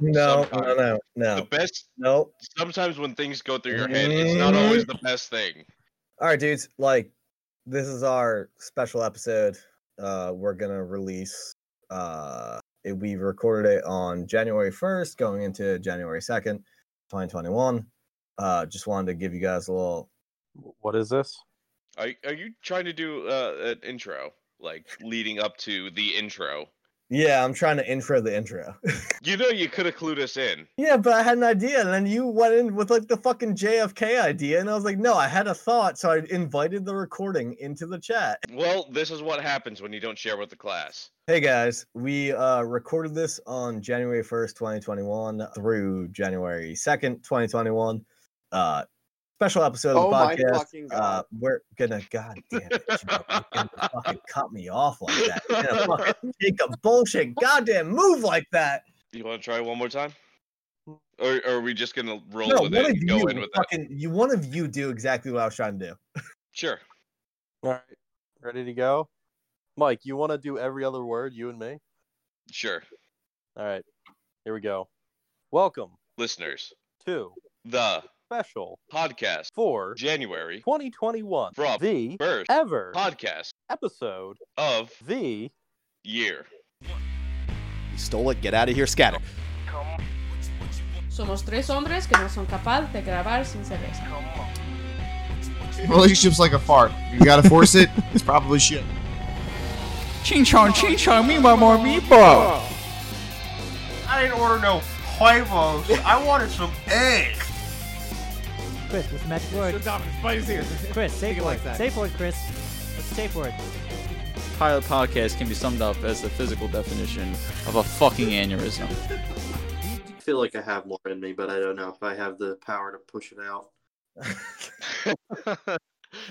no. No, no, Sometimes. no, The no. best. Nope. Sometimes when things go through your head, it's not always Mm-hmm. the best thing. All right, dudes. Like, this is our special episode. Uh, we're gonna release. Uh, it, we recorded it on January first, going into January second, twenty twenty one. Uh, just wanted to give you guys a little. What is this? Are are you trying to do uh, an intro, like leading up to the intro? Yeah, I'm trying to intro the intro. You know, you could have clued us in. yeah, but I had an idea, and then you went in with like the fucking JFK idea, and I was like, no, I had a thought, so I invited the recording into the chat. Well, this is what happens when you don't share with the class. Hey guys, we uh, recorded this on January 1st, 2021 through January 2nd, 2021. Uh, special episode of Oh the my podcast. fucking Uh, we're gonna, god damn it, Joe, you're gonna fucking cut me off like that. You're gonna fucking take a bullshit goddamn move like that. You want to try one more time, or, or are we just gonna roll No, with it of and go in with that? fucking, you, one of you do exactly what I was trying to do. Sure. All right, ready to go? Mike, you want to do every other word, you and me? Sure. All right, here we go. Welcome Listeners, to the special podcast for January 2021, From the first ever podcast episode, of the year. You stole it. Get out of here. Scatter. Somos tres hombres que no son capaces de grabar sin cerveza. Relationship's like a fart. You gotta force it. It's probably shit. Ching chong, ching chong, me want more meatball. I didn't order no huevos. I wanted some eggs. Chris, what's the magic word? Chris, safe word. Like that. safe word, Chris. What's the safe word? Pilot podcast can be summed up as the physical definition of a fucking aneurysm. I feel like I have more in me, but I don't know if I have the power to push it out.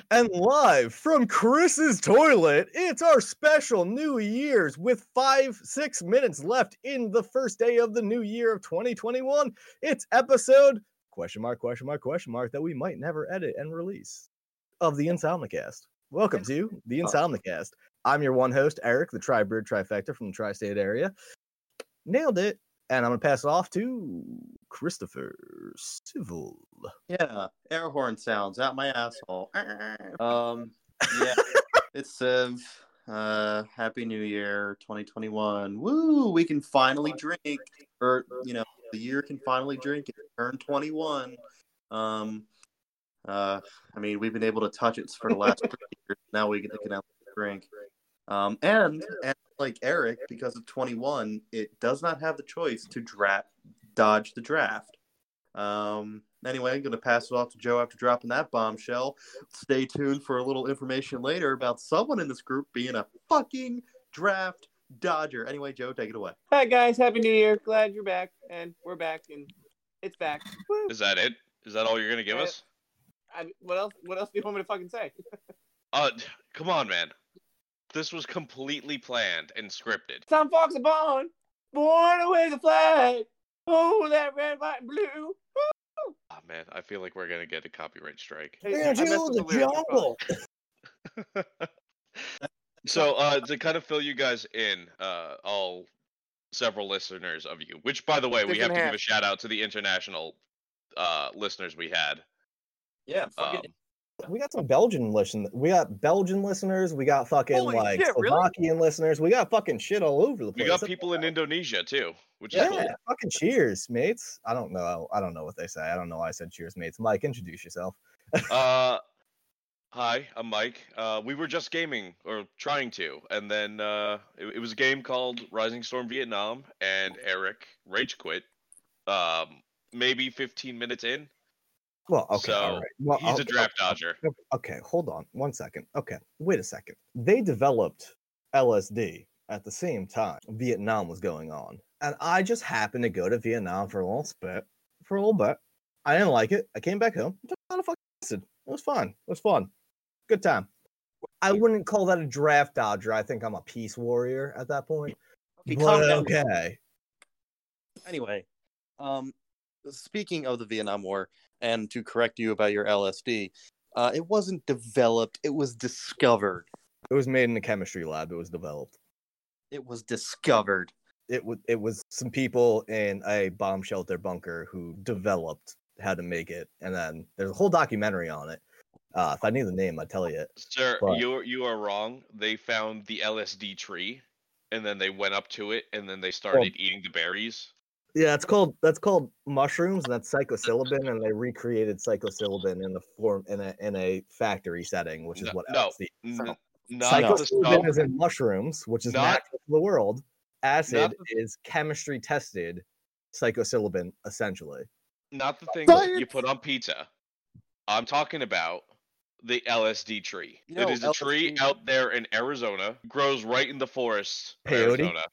And live from Chris's toilet, it's our special New Year's with five, six minutes left in the first day of the new year of 2021. It's episode question mark, question mark, question mark that we might never edit and release of the Insomnicast. Welcome to the Insomnicast. I'm your one host, Eric, the Tri-Bird Trifecta from the tri-state area. Nailed it. And I'm gonna pass it off to Christopher Civil. Yeah, air horn sounds out my asshole. Um, yeah, it's Civ. Uh, Happy New Year, 2021. Woo! We can finally drink, or you know, the year can finally drink. It turn 21. Um, uh, I mean, we've been able to touch it for the last three years. Now we can have a drink. Um, and and like Eric, because of 21, it does not have the choice to draft, dodge the draft. Um, anyway, I'm going to pass it off to Joe after dropping that bombshell. Stay tuned for a little information later about someone in this group being a fucking draft dodger. Anyway, Joe, take it away. Hi guys, happy New Year. Glad you're back, and we're back, and it's back. Woo. Is that it? Is that all you're gonna give Uh, us? I, what else? What else do you want me to fucking say? Uh, come on, man. This was completely planned and scripted. Tom Fox and Bond, born away the flag. Oh, that red, white, and blue. Oh man, I feel like we're gonna get a copyright strike. Hey, I messed the lyrics, it's fine. So, uh, to kind of fill you guys in, uh, all several listeners of you, which by the way, we have in to give a shout out to the international uh, listeners we had. Yeah, Um, We got some Belgian listen. We got Belgian listeners. We got fucking Holy like shit, really? Slovakian listeners. We got fucking shit all over the place. we got That's people in. Indonesia too, which is cool. fucking cheers, mates. I don't know. I don't know what they say. I don't know why I said cheers, mates. Mike, introduce yourself. Uh, hi, I'm Mike. Uh, we were just gaming or trying to, and then uh, it, it was a game called Rising Storm Vietnam, and Eric rage quit. Um, maybe 15 minutes in. Well, okay, so all right. Well, he's I'll- a draft dodger. Okay, hold on one second. Okay, wait a second. They developed LSD at the same time Vietnam was going on, and I just happened to go to Vietnam for a little bit. For a little bit, I didn't like it. I came back home. Took a lot of fucking acid. It was fun. It was fun. Good time. I wouldn't call that a draft dodger. I think I'm a peace warrior at that point. Okay, But okay. Anyway, um, speaking of the Vietnam War, and to correct you about your LSD, uh, it wasn't developed; it was discovered. It was made in a chemistry lab. It was developed. It was discovered. it was it was some people in a bomb shelter bunker who developed how to make it, and then there's a whole documentary on it. Uh, if I knew the name, I'd tell you it. Sir, But- you you are wrong. They found the LSD tree, and then they went up to it, and then they started eating the berries. Yeah, it's called that's called mushrooms, and that's psilocybin, and they recreated psilocybin in the form in a in a factory setting, which is No, what no, LSD. N- So, not psilocybin stuff. is in mushrooms, which is Not- natural to the world. Acid the- is chemistry tested psilocybin, essentially. not the thing that you put on pizza. I'm talking about the LSD tree. You know, it is a tree out there in Arizona, grows right in the forest. of Peyote? Arizona.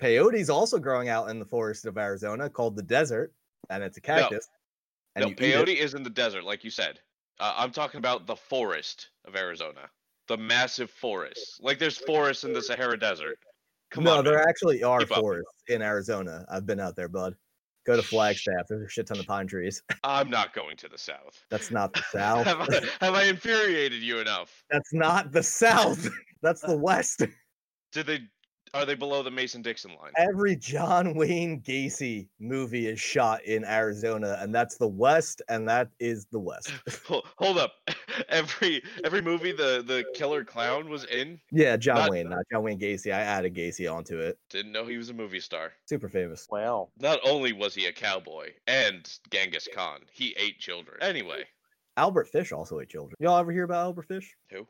Peyote's also growing out in the forest of Arizona, called the desert, and it's a cactus. and No, you peyote is in the desert, like you said. Uh, I'm talking about the forest of Arizona, the massive forest. Like there's forests in the Sahara Desert. Come no, on, there man. actually are Keep up. forests in Arizona. I've been out there, bud. Go to Flagstaff. There's a shit ton of pine trees. I'm not going to the south. That's not the south. have, I, have I infuriated you enough? That's not the south. That's the uh, west. Did they? Are they below the Mason Dixon line? Every John Wayne Gacy movie is shot in Arizona, and that's the west, and that is the west. Hold up. Every every movie the the killer clown was in. Yeah, John Not- Wayne, not John Wayne Gacy. I added Gacy onto it. Didn't know he was a movie star. Super famous. Wow. Not only was he a cowboy and Genghis Khan, he ate children. Anyway, Albert Fish also ate children. Y'all ever hear about Albert Fish? who?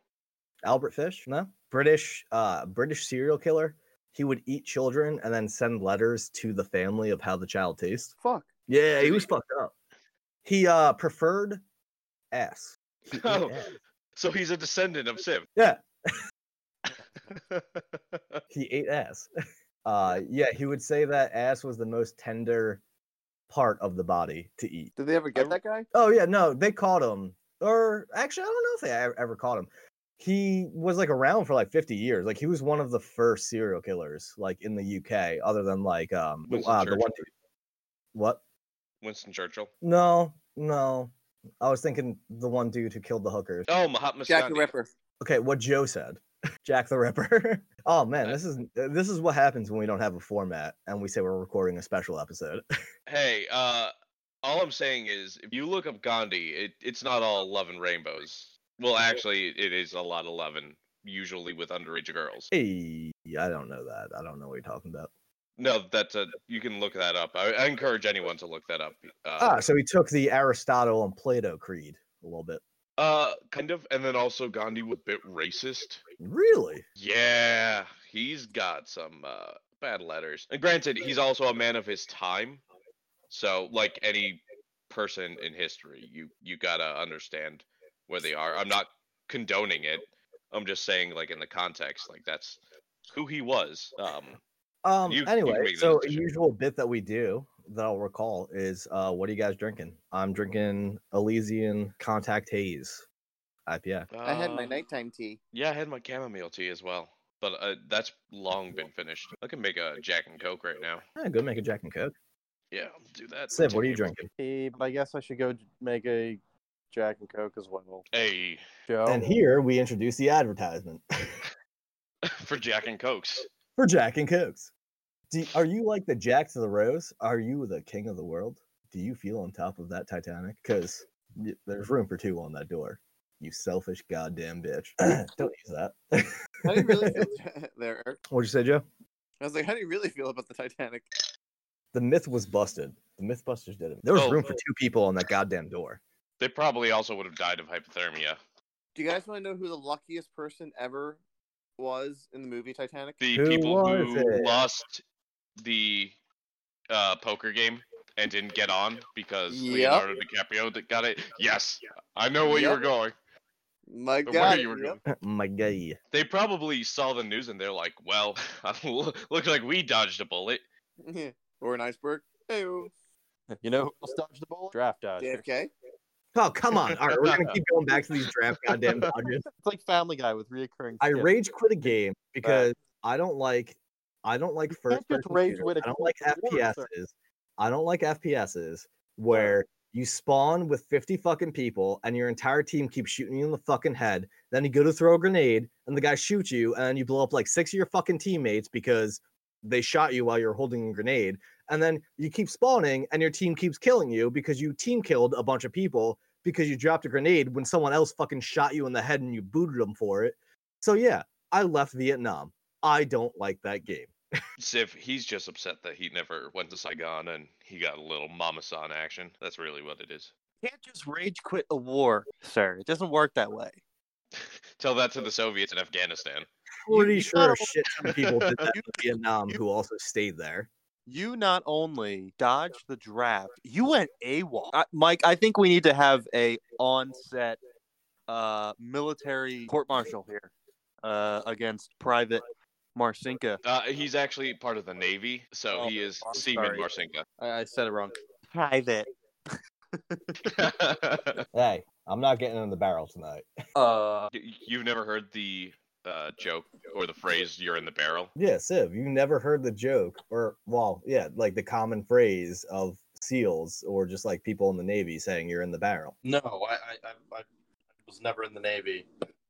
Albert Fish? No. British, uh, British serial killer. He would eat children and then send letters to the family of how the child tastes. Fuck. Yeah, he was he- fucked up. He uh preferred ass. He Oh. ass. So he's a descendant of Sim. Yeah, he ate ass. Uh, yeah, he would say that ass was the most tender part of the body to eat. Did they ever get that guy? Oh yeah, no, they caught him. Or actually, I don't know if they ever, ever caught him. He was like around for like 50 years. Like he was one of the first serial killers, like in the UK, other than like um the- Winston uh, the one. What? Winston Churchill. No, no. I was thinking the one dude who killed the hookers. Oh, Mahatma Jack the Ripper. Okay, what Joe said. Jack the Ripper. oh man, this is this is what happens when we don't have a format and we say we're recording a special episode. Hey, uh, all I'm saying is, if you look up Gandhi, it, it's not all love and rainbows. Well, actually, it is a lot of loving, usually with underage girls. hey, I don't know that. I don't know what you're talking about. No, that's a you can look that up. I, I encourage anyone to look that up. Uh, Ah, so he took the Aristotle and Plato creed a little bit. uh, kind of, and then also Gandhi was a bit racist. Really? Yeah, he's got some uh, bad letters. And granted, he's also a man of his time. So, like any person in history, you you gotta understand where they are. I'm not condoning it. I'm just saying, like in the context, like that's who he was. Um, Um. You- you anyway, make the so a usual bit that we do that I'll recall is, uh, what are you guys drinking? I'm drinking Elysian Contact Haze IPA. I had my uh, nighttime tea. Yeah, I had my chamomile tea as well, but uh, that's long been finished. I can make a Jack and Coke right now. Yeah, go make a Jack and Coke. Yeah, I'll do that. Siv, what are you drinking? Hey, I guess I should go make a Jack and Coke as well. Hey, Joe. And here we introduce the advertisement for Jack and Cokes. for Jack and Cokes. Do, are you like the Jack to the Rose? Are you the king of the world? Do you feel on top of that Titanic? Because there's room for two on that door. You selfish goddamn bitch. Don't use that. How do you really feel there, Eric? What'd you say, Joe? I was like, how do you really feel about the Titanic? The myth was busted. The Mythbusters did it. There was Oh. room for oh. two people on that goddamn door. They probably also would have died of hypothermia. Do you guys want to know who the luckiest person ever was in the movie Titanic? The Who people who it? lost the uh, poker game and didn't get on because Yep. Leonardo DiCaprio that got it. Yes, I know where you were going. My or God. where you were yep. going. My guy. They probably saw the news and they're like, "Well, looks like we dodged a bullet." or an iceberg. Hey, You know who else dodged the bullet? Draft dodger. JFK. Oh, come on. All right, we're going to keep going back to these draft goddamn dodges. It's like Family Guy with reoccurring. I rage quit a game because I don't like I don't like first person rage shooters. I don't like. FPSs. I don't like FPSs where you spawn with 50 fucking people and your entire team keeps shooting you in the fucking head. Then you go to throw a grenade and the guy shoots you and you blow up like six of your fucking teammates because they shot you while you're holding a grenade, and then you keep spawning, and your team keeps killing you because you team killed a bunch of people because you dropped a grenade when someone else fucking shot you in the head and you booted them for it. So yeah, I left Vietnam. I don't like that game. Civ, he's just upset that he never went to Saigon and he got a little Mama San action. That's really what it is. can't just rage quit a war, sir. It doesn't work that way. Tell that to the Soviets in Afghanistan. Pretty sure shit ton of people did that in Vietnam who also stayed there. You not only dodged the draft, you went AWOL. I, Mike, I think we need to have a on-set uh, military court-martial here uh, against Private Marcinka. Uh, he's actually part of the Navy, so Oh, he is I'm Seaman sorry. Marcinka. I, I said it wrong. Private. Hey, I'm not getting in the barrel tonight. Uh, You've never heard the uh, joke or the phrase "you're in the barrel"? Yeah, Siv, you never heard the joke, or well, yeah, like the common phrase of SEALs or just like people in the Navy saying you're in the barrel. no, I, I, I, I was never in the Navy.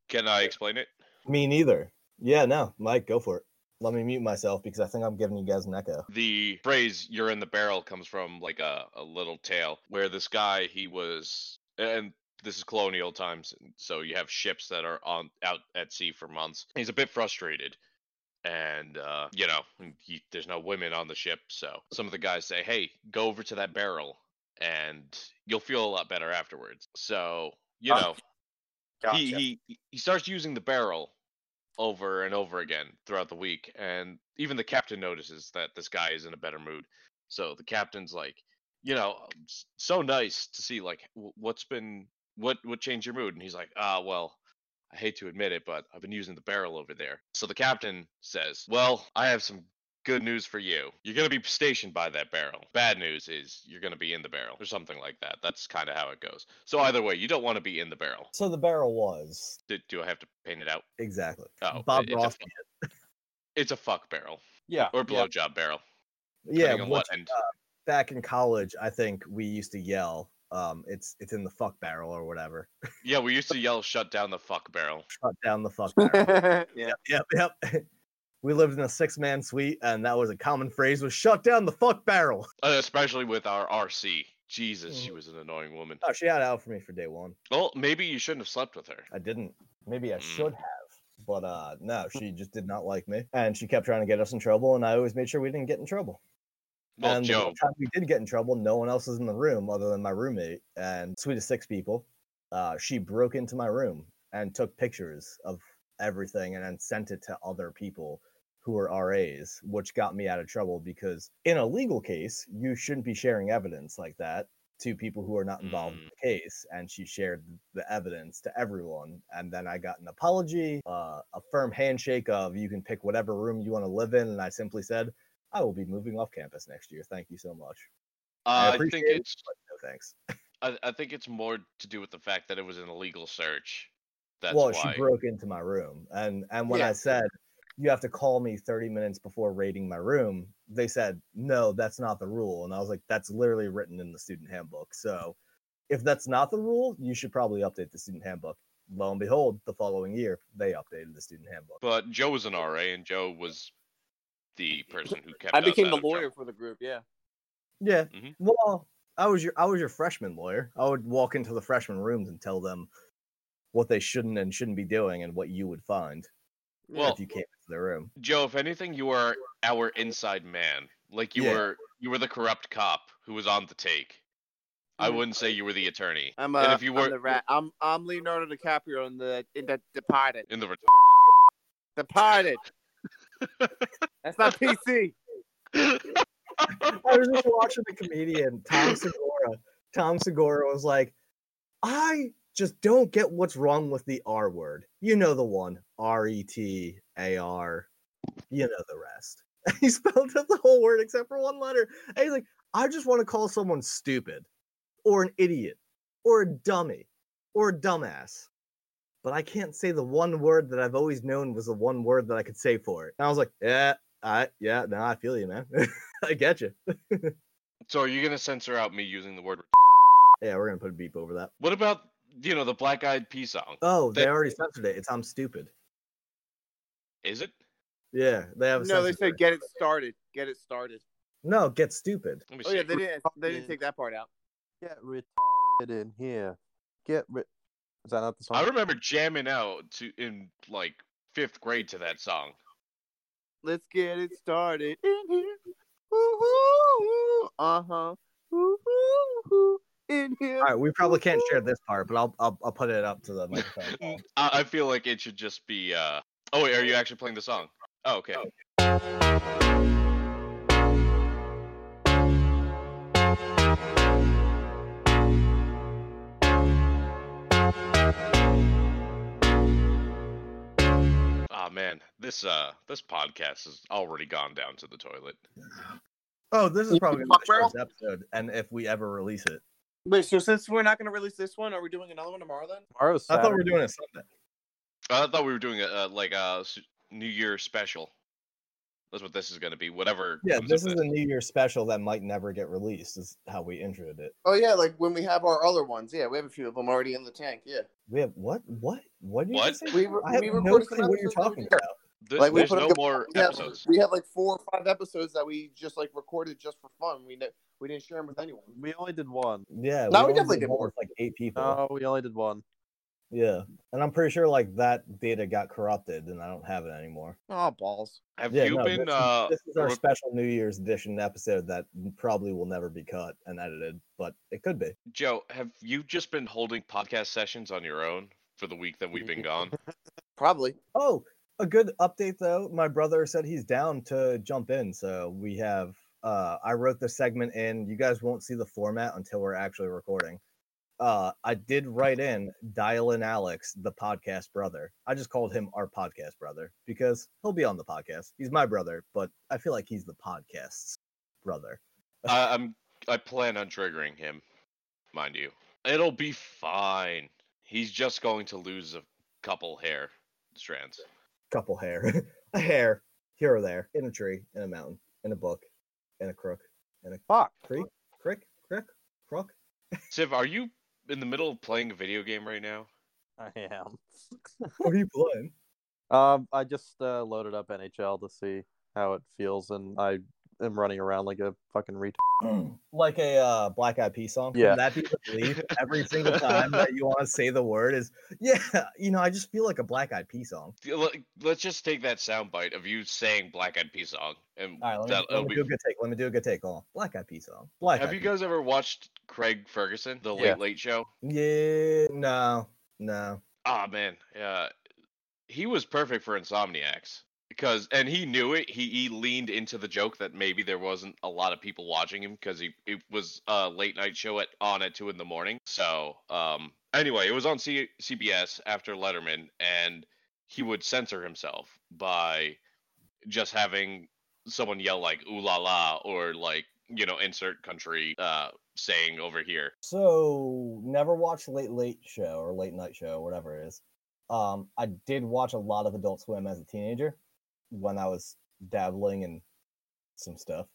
Can I explain it? Me neither. Yeah, no, Mike, go for it. Let me mute myself because I think I'm giving you guys an echo. The phrase "you're in the barrel" comes from like a, a little tale where this guy he was, and this is colonial times, so you have ships that are on out at sea for months. He's a bit frustrated, and uh, you know he, there's no women on the ship, so some of the guys say, "Hey, go over to that barrel, and you'll feel a lot better afterwards." So you know Gotcha. he, he he starts using the barrel over and over again throughout the week and even the captain notices that this guy is in a better mood so the captain's like you know so nice to see like what's been what what changed your mood and he's like ah well i hate to admit it but i've been using the barrel over there so the captain says well i have some good news for you you're going to be stationed by that barrel bad news is you're going to be in the barrel or something like that that's kind of how it goes so either way you don't want to be in the barrel So the barrel was do, do I have to paint it out? exactly Oh, Bob it- it's, a, Ross. fu- it's a fuck barrel yeah. or yeah. blowjob barrel, Yeah, depending what which, end. back in college, I think we used to yell, um, "It's it's in the fuck barrel" or whatever. Yeah, we used to yell "shut down the fuck barrel." Shut down the fuck barrel. yeah. yep, yep. we lived in a six man suite, and that was a common phrase: was "shut down the fuck barrel." Uh, especially with our RC. Jesus, she Mhm. was an annoying woman. Oh, she had out for me for day one. Well, maybe you shouldn't have slept with her. I didn't. Maybe I Mm. should have, but uh, no, she just did not like me, and she kept trying to get us in trouble, and I always made sure we didn't get in trouble. Well, and the Joe, we did get in trouble, no one else was in the room other than my roommate and suite of six people. Uh, she broke into my room and took pictures of everything and then sent it to other people who were RAs, which got me out of trouble because in a legal case, you shouldn't be sharing evidence like that to people who are not involved in Mm. the case. And she shared the evidence to everyone. And then I got an apology, uh, a firm handshake of you can pick whatever room you want to live in. And I simply said, I will be moving off campus next year. Thank you so much. uh, I appreciate think it, it's no thanks. I, I think it's more to do with the fact that it was an illegal search. That's well, why. she broke into my room, and and when Yeah. I said you have to call me 30 minutes before raiding my room, they said no, that's not the rule, and I was like, that's literally written in the student handbook. So if that's not the rule, you should probably update the student handbook. Lo and behold, the following year they updated the student handbook. But Joe was an RA, and Joe was the person who kept. I us became out the of lawyer trouble. for the group. Yeah. Yeah, Mhm. well, I was your I was your freshman lawyer. I would walk into the freshman rooms and tell them what they shouldn't and shouldn't be doing and what you would find Well, if you came into the room. Joe, if anything, you are our inside man. Like you Yeah. were, you were the corrupt cop who was on the take. I Mhm. wouldn't say you were the attorney. I'm and uh, if you I'm were the rat. I'm I'm Leonardo DiCaprio in the in the Departed. in the ret- Departed. That's not PC. I was just watching the comedian Tom Segura. Tom Segura was like, I just don't get what's wrong with the R word. You know the one. R E T A R. You know the rest. he spelled out the whole word except for one letter. And he's like, I just want to call someone stupid or an idiot or a dummy or a dumbass. But I can't say the one word that I've always known was the one word that I could say for it. And I was like, yeah, I yeah, no, I feel you, man. I get you. so are you gonna censor out me using the word? Retarded? Yeah, we're gonna put a beep over that. What about you know the Black Eyed Pea song? Oh, they That- already censored it. It's I'm stupid. Is it? Yeah, they have. A No, they censorship. said get it started. Get it started. no. Get stupid. Let me Oh yeah, they didn't. They didn't take that part out. Get retarded in here. Get ri- Is that not the song? I remember jamming out to in like fifth grade to that song. Let's get it started in here. Uh huh. In here. All right, we probably can't share this part, but I'll I'll, I'll put it up to the microphone. I, I feel like it should just be. uh Oh wait, are you actually playing the song? Oh, okay. Oh man, this uh this podcast has already gone down to the toilet. Oh, this is probably mean the Fuck Barrel? shortest episode, and if we ever release it, Wait, so since we're not going to release this one, are we doing another one tomorrow then? Tomorrow's I thought we were doing it Sunday. I thought we were doing a, uh like a New Year special. That's what this is going to be. Whatever. Yeah, comes this of is a New Year special that might never get released. Is how we introed it. Oh yeah, like when we have our other ones. Yeah, we have a few of them already in the tank. Yeah. We have what? What? What did you What? just say? We, re- I have we no clue what you're episodes talking about. Th- Like, we there's put no up- more We have, episodes. we have like four or five episodes that we just like recorded just for fun. We ne- we didn't share them with anyone. We only did one. Yeah, No, we only definitely did did more. with like eight people. No, we only did one. Yeah, and I'm pretty sure like that data got corrupted, and I don't have it anymore. Oh balls. Have yeah, you no, been? this, is- uh, this is our re- special New Year's edition episode that probably will never be cut and edited, but it could be. Joe, have you just been holding podcast sessions on your own for the week that we've been gone? Probably. Oh, a good update though. My brother said he's down to jump in, so we have. Uh, I wrote the segment in. You guys won't see the format until we're actually recording. Uh, I did write in dial in Alex, the podcast brother. I just called him our podcast brother because he'll be on the podcast. He's my brother, but I feel like he's the podcast's brother. I, I'm. I plan on triggering him, mind you. It'll be fine. He's just going to lose a couple hair strands. Couple hair, a hair here or there, in a tree, in a mountain, in a book, in a crook, in a Fuck. creek, crick, crick, crook. Civ, are you in the middle of playing a video game right now? I am. What are you playing? Um, I just uh, loaded up NHL to see how it feels, and I am running around like a fucking retard. like a uh, Black Eyed Peas song. Yeah. Can that be the belief every single time that you want to say the word is yeah. You know, I just feel like a Black Eyed Peas song. Let- Let's just take that soundbite of you saying Black Eyed Peas song, and All right, let me, that, let it'll me be do a good take. Let me do a good take. Hold on. Black Eyed Peas song. Black Have Eyed you Peas. guys ever watched Craig Ferguson, the Yeah. Late Late Show? Yeah, no, no. Ah man, yeah, he was perfect for Insomniacs because, and he knew it. He, he leaned into the joke that maybe there wasn't a lot of people watching him because he it was a late night show at on at two in the morning. So, um, anyway, it was on C- CBS after Letterman, and he would censor himself by just having someone yell like "ooh la la" or like you know insert country uh saying over here. So never watched Late Late Show or Late Night Show, whatever it is. Um, I did watch a lot of Adult Swim as a teenager when I was dabbling in some stuff.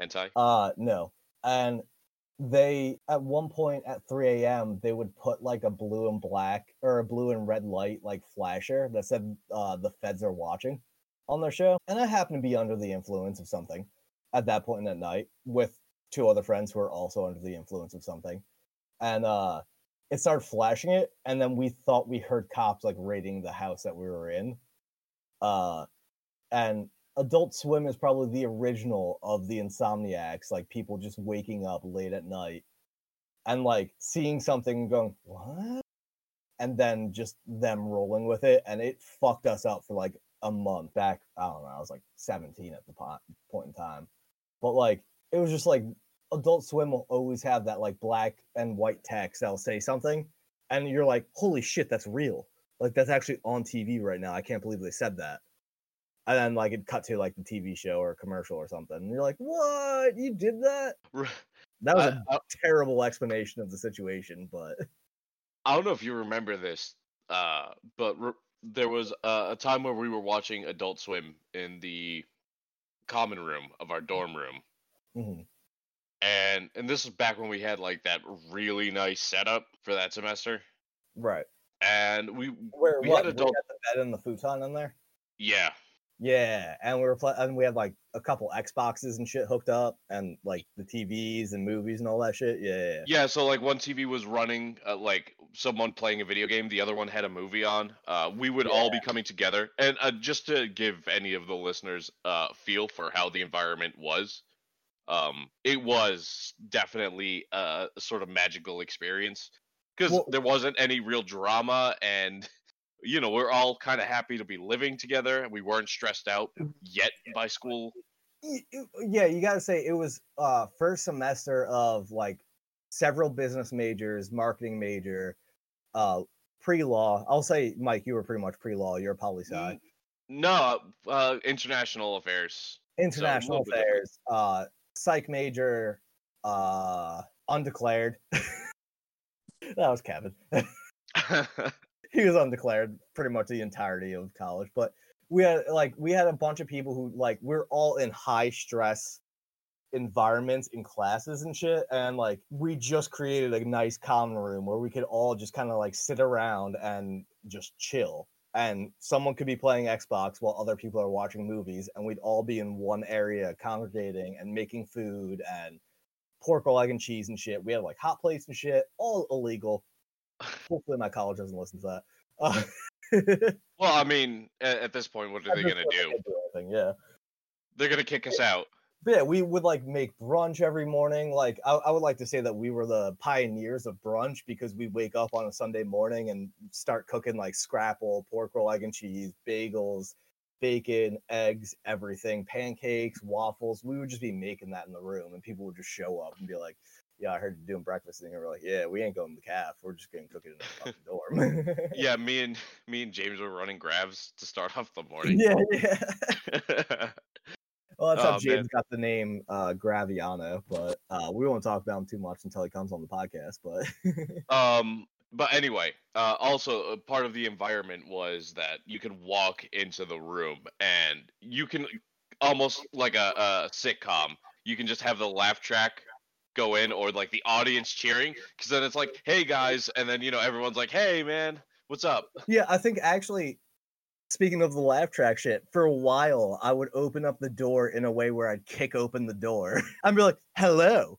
Hentai. Uh no. And they at one point at 3 a.m. they would put like a blue and black or a blue and red light like flasher that said uh the feds are watching on their show. And I happened to be under the influence of something at that point in that night with two other friends who were also under the influence of something. And uh it started flashing it, and then we thought we heard cops like raiding the house that we were in. Uh and Adult Swim is probably the original of the Insomniacs, like people just waking up late at night and like seeing something and going, What? And then just them rolling with it, and it fucked us up for like a month back. I don't know, I was like 17 at the point in time. But like it was just like Adult Swim will always have that like black and white text that'll say something, and you're like, Holy shit, that's real. Like that's actually on TV right now. I can't believe they said that and then like it cut to like the TV show or a commercial or something. And you're like, "What? You did that?" That was I- a terrible explanation of the situation, but I don't know if you remember this, uh, but re- there was a, a time where we were watching Adult Swim in the common room of our dorm room, Mhm. and and this is back when we had like that really nice setup for that semester, right. and we Where we what? had We adult had the bed and the futon in there. yeah, Yeah, and we were playing, and we had like a couple Xboxes and shit hooked up, and like the TVs and movies and all that shit. Yeah, yeah, yeah. Yeah, so like one TV was running, uh, like someone playing a video game, the other one had a movie on. Uh, we would all be coming together, and uh, just to give any of the listeners uh, feel for how the environment was, um, it was definitely a sort of magical experience because Well- there wasn't any real drama, and you know we're all kind of happy to be living together. We weren't stressed out yet by school. Yeah, you got to say it was uh first semester of like several business majors, marketing major, uh pre-law. I'll say Mike, you were pretty much pre-law. You're a poli sci. No, uh, international affairs. International bit affairs, uh psych major, uh undeclared. that was Kevin. he was undeclared pretty much the entirety of college but we had like we had a bunch of people who like we're all in high stress environments in classes and shit and like we just created a nice common room where we could all just kind of like sit around and just chill and someone could be playing xbox while other people are watching movies and we'd all be in one area congregating and making food and pork roll egg and cheese and shit. We had like hot plates and shit all illegal hopefully my college doesn't listen to that uh, Well, I mean, at, at this point, what are they this gonna do? do anything, yeah They're gonna kick us out. But yeah, we would like make brunch every morning. Like I, I would like to say that we were the pioneers of brunch because we wake up on a Sunday morning and start cooking like scrapple, pork roll, egg and cheese, bagels, bacon, eggs, everything, pancakes, waffles. We would just be making that in the room, and people would just show up and be like, "Yeah, I heard you doing breakfast," and we're like, "Yeah, we ain't going to the calf. We're just gonna cook it in the fucking dorm." Yeah, me and me and James were running grabs to start off the morning. yeah, yeah. Well, that's how Oh, James man. got the name uh, Graviano, but uh, we won't talk about him too much until he comes on the podcast. But um, but anyway, uh, also uh, part of the environment was that you could walk into the room and you can almost like a, a sitcom. You can just have the laugh track go in or like the audience cheering because then it's like, hey guys, and then you know everyone's like, hey man, what's up? yeah, I think actually, speaking of the laugh track shit, for a while I would open up the door in a way where I'd kick open the door. I'd be like, "Hello,"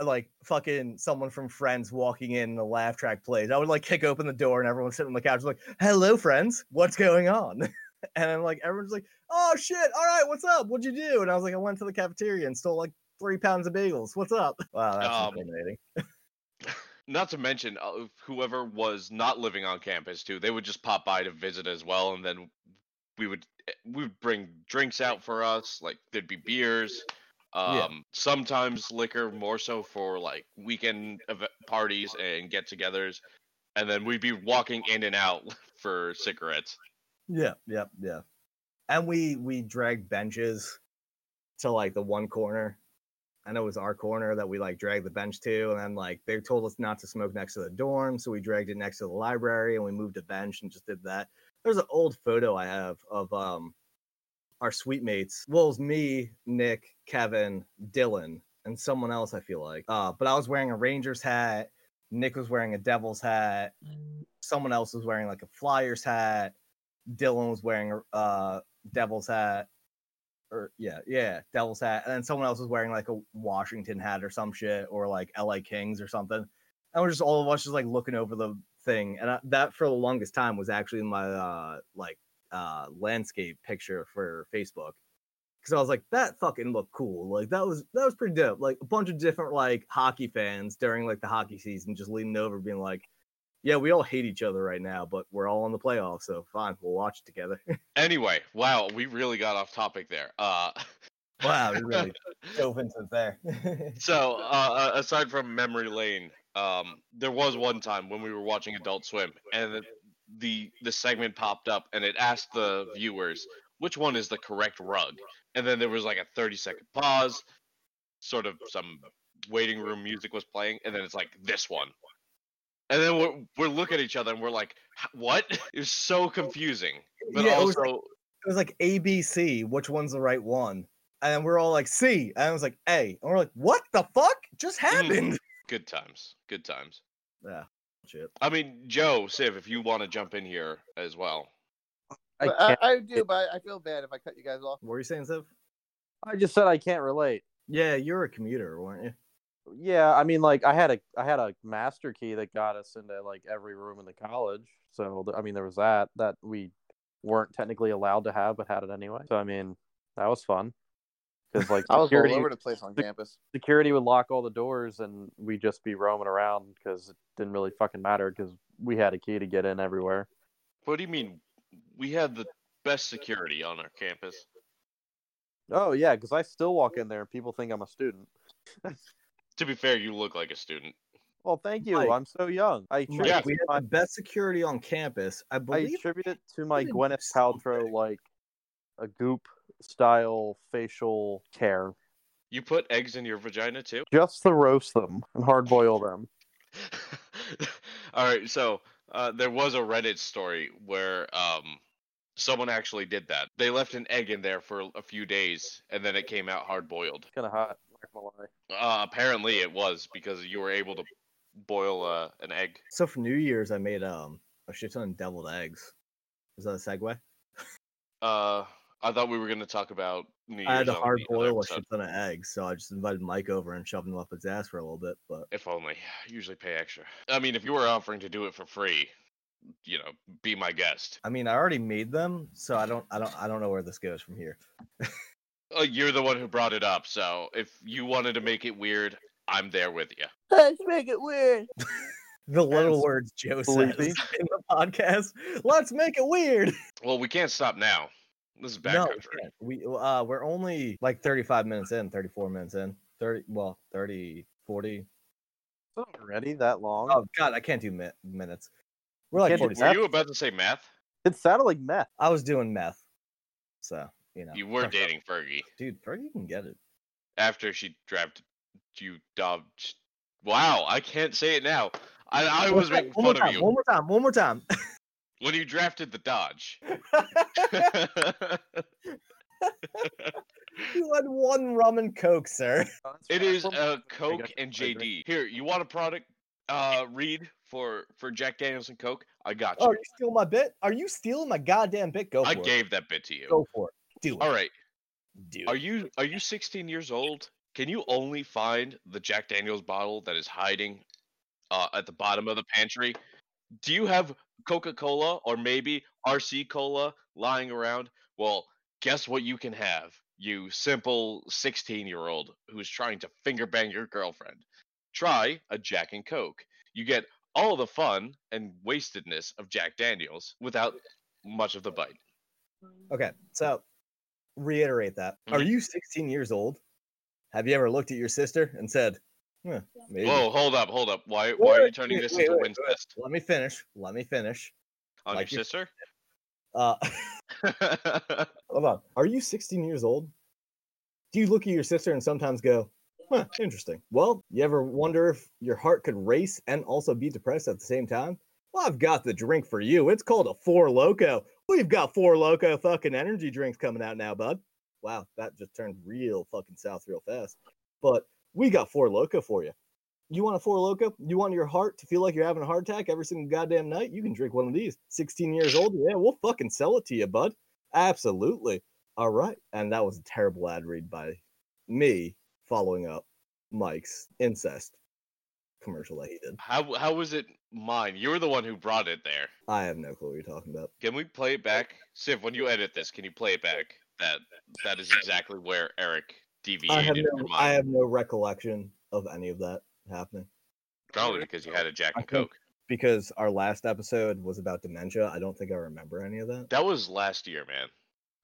like fucking someone from Friends walking in, the laugh track plays. I would like kick open the door, and everyone's sitting on the couch like, "Hello, friends, what's going on?" and I'm like, everyone's like, "Oh shit, all right, what's up? What'd you do?" And I was like, "I went to the cafeteria and stole like." Three pounds of bagels. What's up? Wow, that's Um, intimidating. Not to mention uh, whoever was not living on campus too. They would just pop by to visit as well, and then we would eh, we would bring drinks out for us. Like there'd be beers, um, Yeah. sometimes liquor, more so for like weekend ev- parties and get-togethers, and then we'd be walking in and out for cigarettes. Yeah, yeah, yeah. And we we dragged benches to like the one corner. I know it was our corner that we like dragged the bench to, and then like they told us not to smoke next to the dorm, so we dragged it next to the library and we moved a bench and just did that. There's an old photo I have of um our suite mates. Well, it was me, Nick, Kevin, Dylan, and someone else. I feel like, uh, but I was wearing a Rangers hat. Nick was wearing a Devils hat. Someone else was wearing like a Flyers hat. Dylan was wearing a uh, Devil's hat, or yeah, yeah, Devil's hat, and then someone else was wearing like a Washington hat or some shit, or like LA Kings or something. And we're just all of us just like looking over the thing, and I, that for the longest time was actually my uh like uh landscape picture for Facebook. Because I was like, that fucking looked cool. Like that was that was pretty dope. Like a bunch of different like hockey fans during like the hockey season, just leaning over, being like, "Yeah, we all hate each other right now, but we're all in the playoffs, so fine, we'll watch it together." Anyway, wow, we really got off topic there. Uh, wow, we really dove into there. so uh, aside from memory lane um, there was one time when we were watching adult swim and the, the the segment popped up and it asked the viewers which one is the correct rug and then there was like a 30 second pause sort of some waiting room music was playing and then it's like this one and then we're, we're looking at each other and we're like "H- what it was so oh, confusing but Yeah, it was like- it was like ABC, which one's the right one? And then we're all like C, and I was like A, and we're like, what the fuck just mm. happened? good times good times Yeah, shit. I mean, Joe, Siv, if you want to jump in here as well. I I. I do, but I, I feel bad if I cut you guys off. What were you saying, Ziv? I just said I can't relate. Yeah, you're a commuter, weren't you? Yeah, I mean, like I had a I had a master key that got us into like every room in the college. So th- I mean, there was that that we weren't technically allowed to have, but had it anyway. So I mean, that was fun because like I was all security, over the place on sec- campus. security would lock all the doors and we'd just be roaming around because it didn't really fucking matter because we had a key to get in everywhere. What do you mean? We had the best security on our campus. Oh yeah, because I still walk in there and people think I'm a student. To be fair, you look like a student. Well, thank you. Mike. I'm so young. I attribute, Mike, we have my, the best security on campus. I I believe. attribute it to my did Gwyneth. Paltrow like a goop style facial care. You put eggs in your vagina too? Just to roast them and hard boil them. All right, so uh, there was a Reddit story where um, someone actually did that. They left an egg in there for a few days, and then it came out hard boiled. Kind of hot. Not gonna. Uh, apparently, it was because you were able to boil uh, an egg. So for New Year's, I made um a shit ton of deviled eggs. Is that a segue? Uh, I thought we were going to talk about New Year's. I had to hard boil a shit ton of eggs, so I just invited Mike over and shoved him up his ass for a little bit. But If only. I Usually pay extra. I mean, if you were offering to do it for free, you know, be my guest. I mean, I already made them, so I don't, I don't, I don't know where this goes from here. Uh, you're the one who brought it up, so if you wanted to make it weird, I'm there with you. Let's make it weird. The little Yes. words Joe says in the podcast. Let's make it weird. Well, we can't stop now. This is no, we backcountry. can't. we uh we're only like 35 minutes in, 34 minutes in. 30 well, 30 40. Already that long? Oh god, I can't do mi- minutes. We're like Can't do 40 Were you about to say math? It sounded like meth. I was doing meth. So, you know. You were fuck up. dating Fergie Dude, Fergie can get it. after she drafted you. Dodged. Wow, I can't say it now. I, I was making one more fun of time, you One more time, one more time. when you drafted the Dodge. you had one rum and coke, sir. It is uh, I Coke and JD. Here, you want a product? Uh, read for for Jack Daniels and Coke. I got Oh, you. are you stealing my bit? Are you stealing my goddamn bit? Go for I it. gave that bit to you. Go for it. Do it. All right. Do Are it. you are you 16 years old? Can you only find the Jack Daniels bottle that is hiding uh, at the bottom of the pantry? Do you have Coca-Cola or maybe RC Cola lying around? Well, guess what you can have, you simple 16-year-old who's trying to finger bang your girlfriend. Try a Jack and Coke. You get all the fun and wastedness of Jack Daniels without much of the bite. Okay, so reiterate that. Are Mhm. you 16 years old? Have you ever looked at your sister and said? Whoa, hold up, hold up. Why why are you turning wait, this wait, into wait, Wincest Let me finish. Let me finish. on like your your- sister? Uh, hold on. Are you 16 years old? Do you look at your sister and sometimes go, huh, interesting? Well, you ever wonder if your heart could race and also be depressed at the same time? Well, I've got the drink for you. It's called a Four Loco. We've got Four Loco fucking energy drinks coming out now, bud. Wow, that just turned real fucking south real fast. But we got Four Loco for you. You want a Four Loco? You want your heart to feel like you're having a heart attack every single goddamn night? You can drink one of these. 16 years old? Yeah, we'll fucking sell it to you, bud. Absolutely. All right. And that was a terrible ad read by me following up Mike's incest commercial that he did. How how was it mine? You were the one who brought it there. I have no clue what you're talking about. Can we play it back? Siv? when you edit this, can you play it back? That that is exactly where Eric deviated I have no, from I have no recollection of any of that happening Probably because you had a Jack I and think- Coke. because our last episode was about dementia. I don't think I remember any of that. That was last year, man.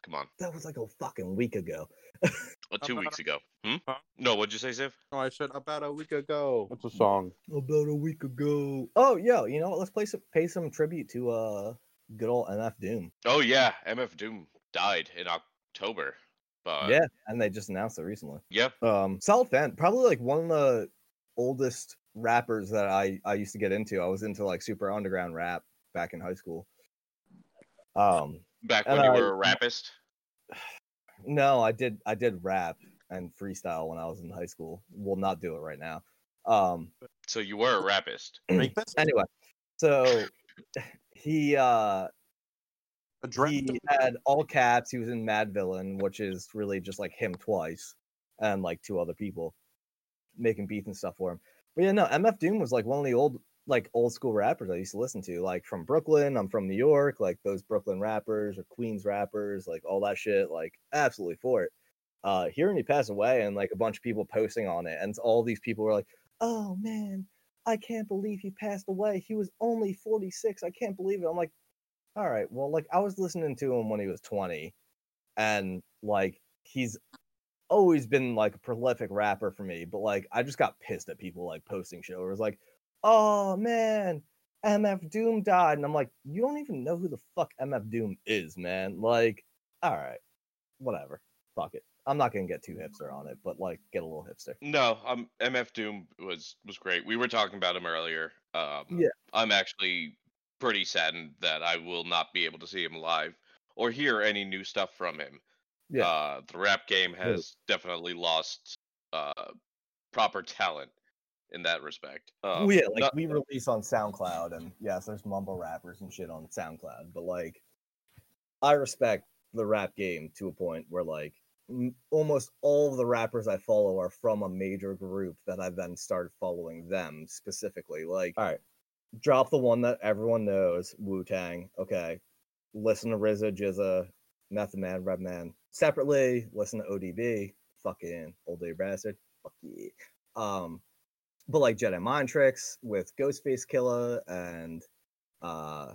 Come on. That was like a fucking week ago. Uh, two weeks ago. Hmm? No, what'd you say, Civ? No, I said about a week ago. What's a song? About a week ago. Oh, yo, you know what? Let's play some, pay some tribute to uh good old MF Doom. Oh yeah, MF Doom died in October. But yeah, and they just announced it recently. Yep. Um, solid fan. Probably like one of the oldest rappers that I I used to get into. I was into like super underground rap back in high school. Um, Back when you I- were a rapist. no, I did I did rap and freestyle when I was in high school. Will not do it right now. Um, So you were a rapist. anyway, so he uh he had all caps. He was in Madvillain, which is really just like him twice, and like two other people making beats and stuff for him. But yeah, no, MF Doom was like one of the old like old school rappers I used to listen to, like from Brooklyn. I'm from New York, like those Brooklyn rappers or Queens rappers, like all that shit, like absolutely for it. Uh, hearing he passed away and like a bunch of people posting on it, and all these people were like, "Oh man, I can't believe he passed away. He was only 46. I can't believe it." I'm like, "All right, well, like I was listening to him when he was 20, and like he's always been like a prolific rapper for me, but like I just got pissed at people like posting shit. It was like, oh man, MF Doom died. And I'm like, you don't even know who the fuck MF Doom is, man. Like, all right, whatever. Fuck it. I'm not gonna get too hipster on it, but like get a little hipster. No, um, MF Doom was was great. We were talking about him earlier. Um, Yeah. I'm actually pretty saddened that I will not be able to see him live or hear any new stuff from him. Yeah. Uh, the rap game has definitely lost uh, proper talent in that respect. Um, well, yeah, like not- we release on SoundCloud, and yes, there's mumble rappers and shit on SoundCloud, but like, I respect the rap game to a point where like m- almost all of the rappers I follow are from a major group that I then started following them specifically. Like, all right, drop the one that everyone knows, Wu Tang. Okay, listen to RZA, GZA, Method Man, Redman separately. Listen to ODB, fucking old day bastard. Fuck yeah. Um, but like Jedi Mind Tricks with Ghostface Killah and uh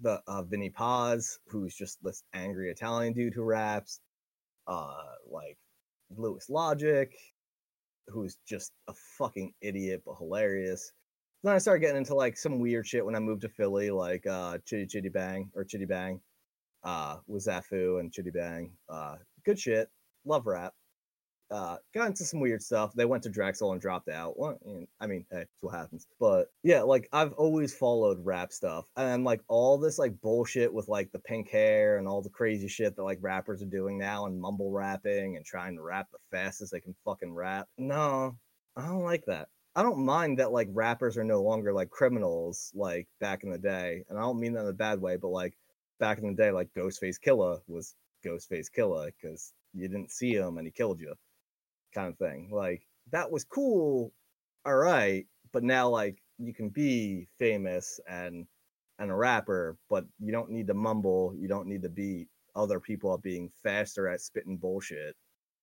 the uh Vinnie Paz, who's just this angry Italian dude who raps, uh like Louis Logic, who's just a fucking idiot but hilarious. Then I started getting into like some weird shit when I moved to Philly, like uh Chitty Chitty Bang or Chiddy Bang, uh with Zafu and Chiddy Bang. Uh good shit. Love rap uh got into some weird stuff. They went to drexel and dropped out. Well, i mean hey that's what happens. But yeah like i've always followed rap stuff. And like all this like bullshit with like the pink hair and all the crazy shit that like rappers are doing now and mumble rapping and trying to rap the fastest they can fucking rap. No i don't like that. I don't mind that like rappers are no longer like criminals like back in the day. And i don't mean that in a bad way but like back in the day like ghostface killah was ghostface killah because you didn't see him and he killed you kind of thing. Like that was cool, all right, but now like you can be famous and and a rapper, but you don't need to mumble, you don't need to beat other people at being faster at spitting bullshit.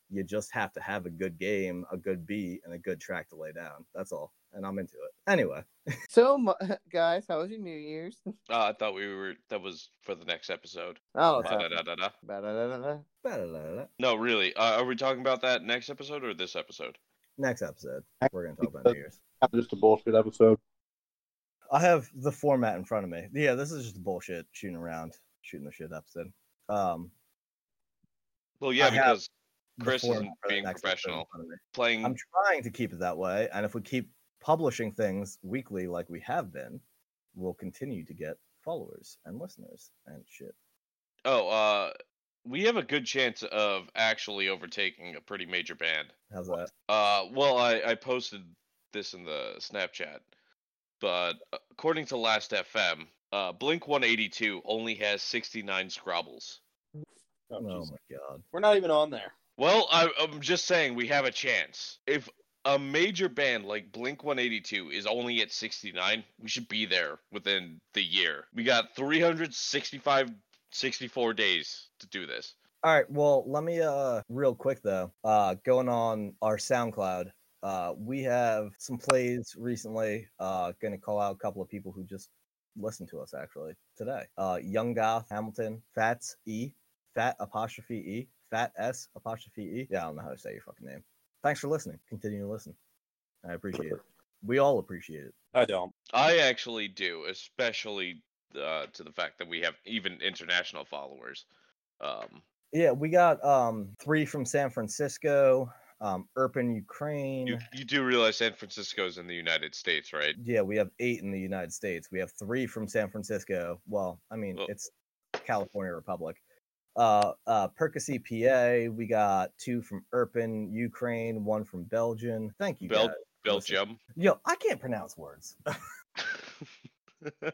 You just have to have a good game, a good beat, and a good track to lay down. That's all. And I'm into it. Anyway, So, guys, how was your New Year's? Uh, I thought we were that was for the next episode. Oh. Ba-da-da-da-da. Ba-da-da-da-da. Ba-da-da-da. No, really. Uh, are we talking about that next episode or this episode? next episode, we're gonna talk about New Year's. Just a bullshit episode. I have the format in front of me. Yeah, this is just bullshit shooting around, shooting the shit episode. Um, Well, yeah, I because Chris isn't being next episode in professional. front of me. Playing. I'm trying to keep it that way, and if we keep publishing things weekly like we have been, we'll continue to get followers and listeners and shit. Oh, uh, we have a good chance of actually overtaking a pretty major band. How's that? Uh, well, I, I posted this in the Snapchat, but according to Last FM, uh, Blink 182 only has 69 Scrobbles. Oh, my god. We're not even on there. Well, I, I'm just saying we have a chance. If a major band like Blink 182 is only at 69, we should be there within the year. We got 365, 64 days to do this. All right, well, let me uh real quick though. Uh going on our SoundCloud. Uh we have some plays recently. Uh gonna call out a couple of people who just listened to us actually today. Uh Young Goth Hamilton, Fats E, Fat apostrophe E, Fat S apostrophe E. Yeah, I don't know how to say your fucking name. Thanks for listening. Continue to listen. I appreciate it. We all appreciate it. I don't. I actually do, especially uh, to the fact that we have even international followers. Um, Yeah, we got um three from San Francisco, um Irpin, Ukraine. you, you do realize San Francisco's in the United States, right? Yeah, we have eight in the United States. We have three from San Francisco. Well, I mean, Well- it's California Republic. Uh, uh, Percy, PA. We got two from Irpin, Ukraine. One from Belgium. Thank you, Bel-. Belgium. Yo, I can't pronounce words.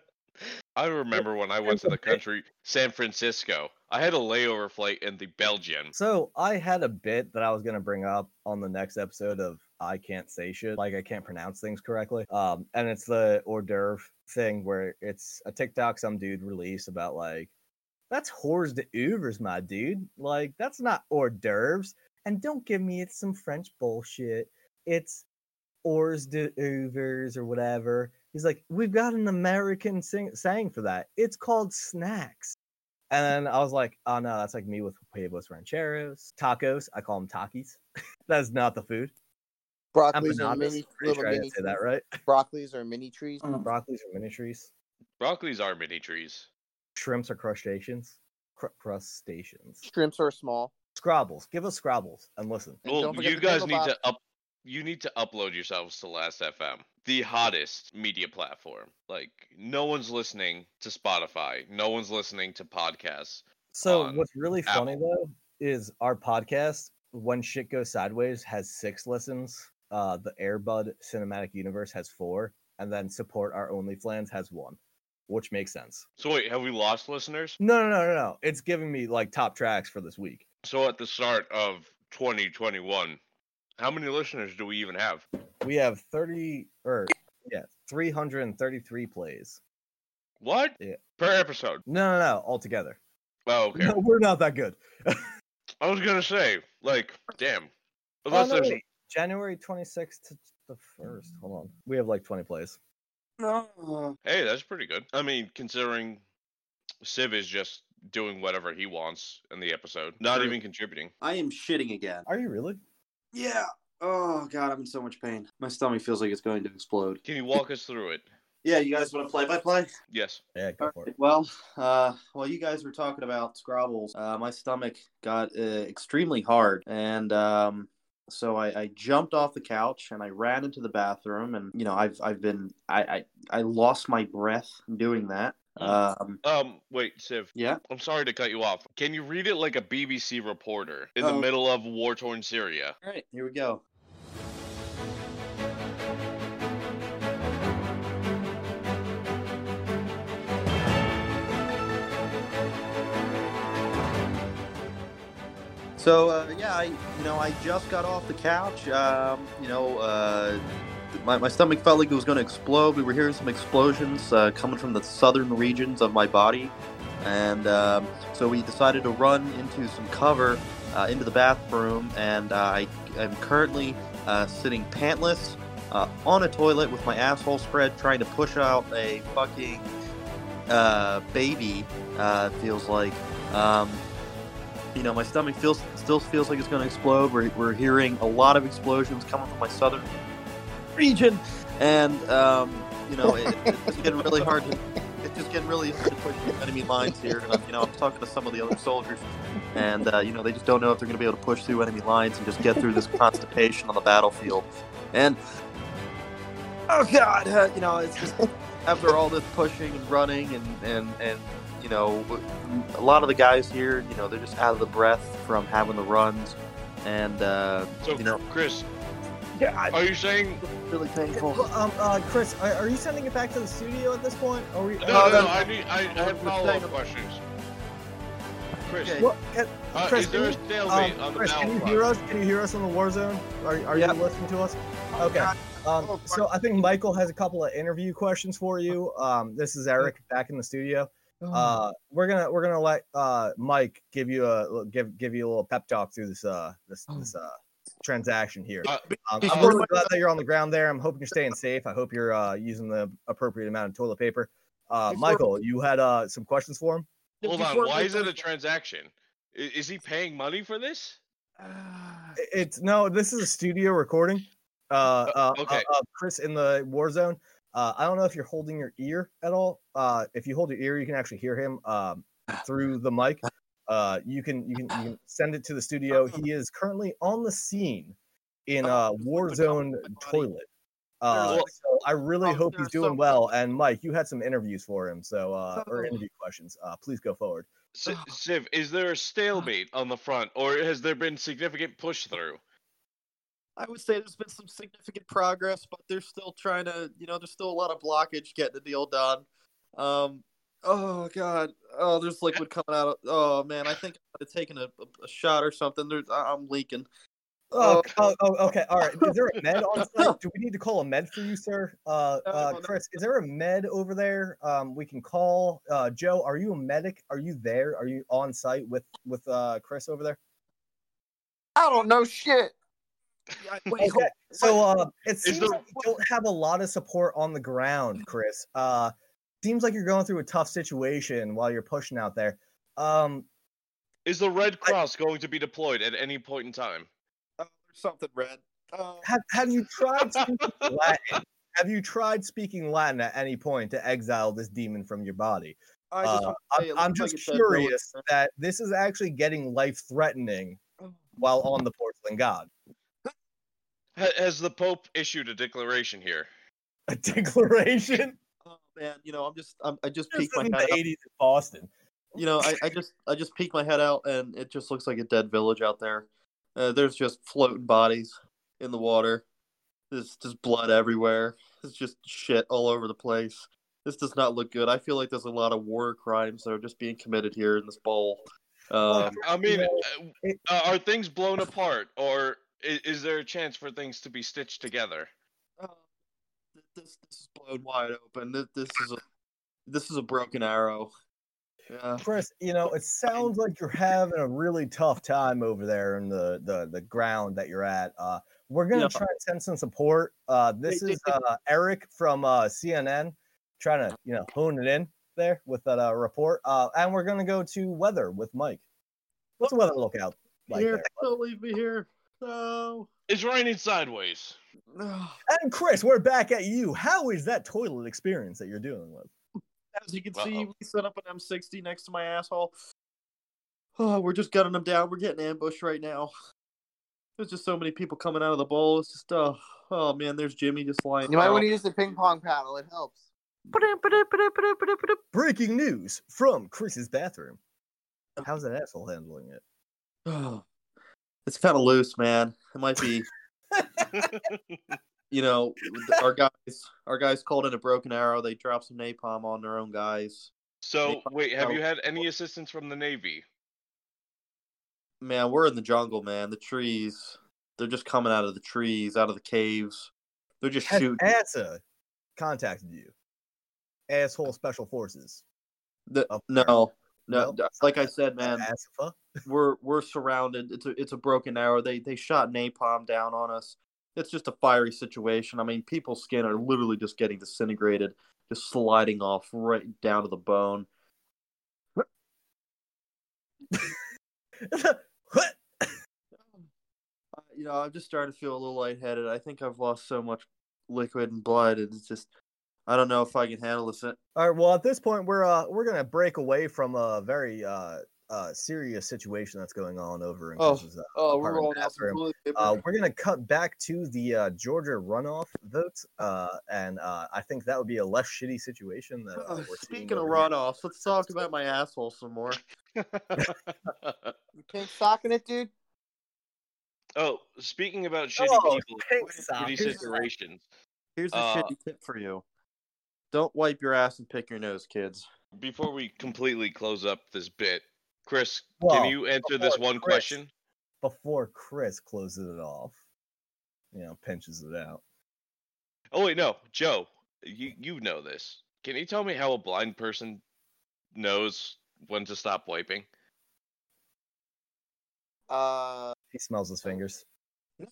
I remember when I went to the country, San Francisco. I had a layover flight in the Belgian. So I had a bit that I was gonna bring up on the next episode of I can't say shit, like I can't pronounce things correctly. Um, and it's the hors d'oeuvre thing where it's a TikTok some dude released about like that's hors d'oeuvres, my dude. Like that's not hors d'oeuvres. And don't give me it's some French bullshit. It's hors d'oeuvres or whatever. He's like, we've got an American sing- saying for that. It's called snacks. And then I was like, oh no, that's like me with huevos rancheros, tacos. I call them takis. That's not the food. Broccolis are mini Pretty little sure mini didn't say that right. Mm. Broccolis are mini trees. Broccolis are mini trees. Broccoli's are mini trees. Shrimps are crustaceans. Cr- crustaceans. Shrimps are small. Scrobbles. Give us Scrobbles and listen. And Well, don't you guys need Bob. to up. You need to upload yourselves to Last FM, the hottest media platform. Like no one's listening to Spotify, no one's listening to podcasts. So what's really funny though is our podcast, when shit goes sideways, has six listens. Uh, the Airbud Cinematic Universe has four, and then support our only OnlyFans has one, which makes sense. So wait, have we lost listeners? No, no, no, no, no. It's giving me like top tracks for this week. So at the start of 2021, how many listeners do we even have? We have thirty or yeah, three hundred and thirty-three plays. What? Yeah. Per episode? No, no, no, altogether. Oh, okay. No, we're not that good. I was gonna say, like, damn. Oh, Unless no, there's. January twenty-sixth to the first. Hold on, we have like twenty plays. Hey, that's pretty good. I mean, considering Civ is just doing whatever he wants in the episode, not True. even contributing. I am shitting again. Are you really? Yeah. Oh god, I'm in so much pain. My stomach feels like it's going to explode. Can you walk us through it? Yeah, you guys want to play by play? Yes. Yeah, go for it. Well, uh, while you guys were talking about Scrobbles, uh, my stomach got uh, extremely hard, and um, so I, I jumped off the couch and I ran into the bathroom, and you know I've I've been I I, I lost my breath doing that. Um, Um, wait, Siv. Yeah? I'm sorry to cut you off. Can you read it like a BBC reporter in the Oh. middle of war torn Syria? all right, here we go. So uh, yeah, I you know I just got off the couch. Um, you know, uh, my, my stomach felt like it was going to explode. We were hearing some explosions uh, coming from the southern regions of my body, and um, so we decided to run into some cover uh, into the bathroom. And I am currently uh, sitting pantless uh, on a toilet with my asshole spread, trying to push out a fucking baby. Feels like. Um, you know, my stomach feels still feels like it's going to explode. We're, we're hearing a lot of explosions coming from my southern region, and um, you know, it, it's getting really hard to. It's just getting really to push enemy lines here. And I'm, you know, I'm talking to some of the other soldiers, and uh, you know, they just don't know if they're going to be able to push through enemy lines and just get through this constipation on the battlefield. And oh god, uh, you know, it's just after all this pushing and running and and and you know, a lot of the guys here, you know, they're just out of the breath from having the runs, and uh, So, you know, Chris, yeah, are you saying? really painful. Well, um, uh, Chris, are, are you sending it back to the studio at this point? Are we? No, uh, no, no. I need. I, I have we're follow up questions. Chris, Okay. What, can, uh, Chris, is there a can you- stalemate um, on the Chris, can you hear us? Can you hear us in the war zone? Are, are Yeah. you listening to us? Okay. Um, so I think Michael has a couple of interview questions for you. Um, this is Eric back in the studio. Uh, we're gonna we're gonna let uh Mike give you a give give you a little pep talk through this uh this this uh transaction here. Uh, Um, I'm really glad that you're on the ground there. I'm hoping you're staying safe. I hope you're uh, using the appropriate amount of toilet paper. Uh, Before- Michael, you had uh, some questions for him. Hold on. Why is it a transaction? Is he paying money for this? It's no, this is a studio recording. Uh, uh, okay. uh, uh, Chris in the war zone. Uh, I don't know if you're holding your ear at all. Uh, if you hold your ear, you can actually hear him um, through the mic. Uh, you can you can you can send it to the studio. He is currently on the scene in a war zone toilet. Uh, so I really Oh, hope he's doing well. And Mike, you had some interviews for him, so uh, or Oh. interview questions. Uh, please go forward. Siv, is there a stalemate on the front, or has there been significant push through? I would say there's been some significant progress, but they're still trying to, you know, there's still a lot of blockage getting the deal done. Um, Oh god. Oh, there's liquid coming out. Of, oh man, I think I've taken a, a, a shot or something. There's, I- I'm leaking. Oh, oh, oh, okay. All right. Is there a med on site? Do we need to call a med for you, sir? Uh, uh, Chris, is there a med over there? Um, we can call. Uh, Joe, are you a medic? Are you there? Are you on site with with uh Chris over there? I don't know shit. Wait, Okay. So uh, it Is seems there- like you don't have a lot of support on the ground, Chris. Uh, seems like you're going through a tough situation while you're pushing out there. Um, Is the Red Cross going to be deployed at any point in time? Oh, there's something red. Oh, have have you tried speaking Latin? Have you tried speaking Latin at any point to exile this demon from your body? I just Uh, want to say I'm, I'm looks like just a dead villager. curious that this is actually getting life threatening while on the porcelain god. Ha- has the Pope issued a declaration here? A declaration? Oh man, you know, I'm just, I'm, I just This peeked my head the out. 80s in Boston. You know, I, I just, I just peeked my head out, and it just looks like a dead village out there. Uh, there's just floating bodies in the water. There's just blood everywhere. It's just shit all over the place. This does not look good. I feel like there's a lot of war crimes that are just being committed here in this bowl. Um, I mean, know, uh, uh, are things blown apart, or is, is there a chance for things to be stitched together? uh, this, this is blown wide open. This, this is a, this is a broken arrow. Yeah. Chris, you know, it sounds like you're having a really tough time over there in the the, the ground that you're at. Uh, we're gonna Yeah. try and send some support. Uh, this is uh, Eric from uh, CNN trying to you know hone it in there with that uh, report. Uh, and we're gonna go to weather with Mike. What's the weather lookout like here, there? don't leave me here. No. It's raining sideways. no. And Chris, we're back at you. How is that toilet experience that you're dealing with? As you can see, Uh-oh. we set up an M60 next to my asshole. Oh, we're just gunning them down. We're getting ambushed right now. There's just so many people coming out of the bowl. It's just, oh, oh man, there's Jimmy just lying. You might want to use the ping pong paddle. It helps. Breaking news from Chris's bathroom. How's that asshole handling it? Oh, It's kind of loose, man. It might be, you know, our guys, our guys called in a broken arrow. They dropped some napalm on their own guys. So, wait, have you had any assistance from the Navy? Man, we're in the jungle, man. The trees, they're just coming out of the trees, out of the caves. They're just Has shooting. ASA contacted you? Asshole Special Forces. The, no, no, No? like I said, man, ASFA? We're we're surrounded. It's a it's a broken arrow. They they shot napalm down on us. It's just a fiery situation. I mean, people's skin are literally just getting disintegrated, just sliding off right down to the bone. You know, I'm just starting to feel a little lightheaded. I think I've lost so much liquid and blood, and it's just I don't know if I can handle this. All right. Well, at this point, we're uh we're gonna break away from a very uh uh serious situation that's going on over in Oh, Chris's, uh, Oh, we're rolling out some bathroom. paper. Uh, we're gonna cut back to the uh, Georgia runoff vote, uh, and uh, I think that would be a less shitty situation that uh, Uh, we're speaking of over here. runoffs, let's talk about my asshole some more. You pink socking it, dude. oh, speaking about shitty Oh, people, shitty sock. situations. Here's a Uh, shitty tip for you: don't wipe your ass and pick your nose, kids. Before we completely close up this bit, Chris, Well, can you answer this one Chris- question? before Chris closes it off. You know, pinches it out. Oh wait, no, Joe, you you know this. Can you tell me how a blind person knows when to stop wiping? Uh, He smells his fingers. No,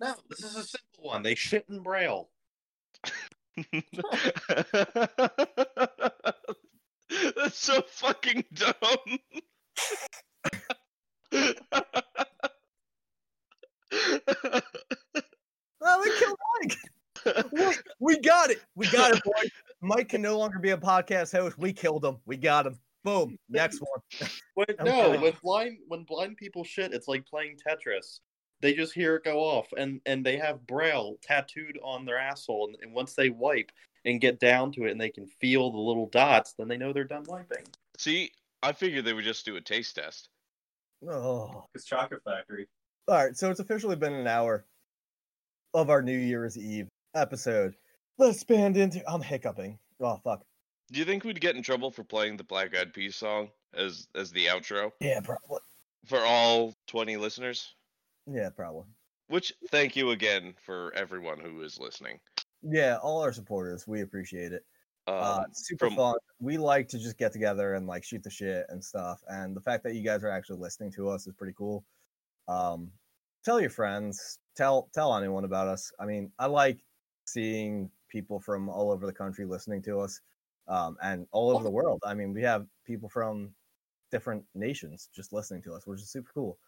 No, this is a simple one. They shit in braille. That's so fucking dumb. Oh, we killed Mike. we, we got it. We got it, boy. Mike can no longer be a podcast host. We killed him. We got him. Boom. Next one. When, no, kidding. when blind when blind people shit, it's like playing Tetris. They just hear it go off, and and they have braille tattooed on their asshole, and, and once they wipe and get down to it, and they can feel the little dots, then they know they're done wiping. See, I figured they would just do a taste test. Oh. It's Chocolate Factory. All right. So it's officially been an hour of our New Year's Eve episode. Let's band into. I'm hiccuping. Oh, fuck. Do you think we'd get in trouble for playing the Black Eyed Peas song as as the outro Yeah, probably. for all 20 listeners? Yeah, probably. Which thank you again for everyone who is listening. Yeah, all our supporters, we appreciate it. Uh, Um, it's super from- fun. We like to just get together and like shoot the shit and stuff. And the fact that you guys are actually listening to us is pretty cool. Um, tell your friends, tell tell anyone about us. I mean, I like seeing people from all over the country listening to us, um, and all over the world. I mean, we have people from different nations just listening to us, which is super cool.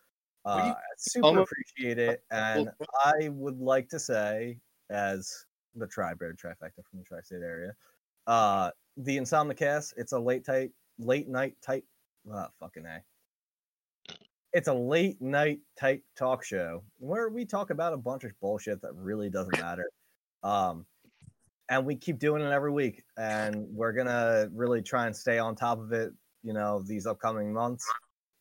Uh, super appreciate it, and I would like to say, as the tri-bird trifecta from the tri-state area, uh, the Insomnicast. It's a late type, late night type. Ah, fucking a. It's a late night type talk show where we talk about a bunch of bullshit that really doesn't matter. Um, and we keep doing it every week, and we're gonna really try and stay on top of it. You know, these upcoming months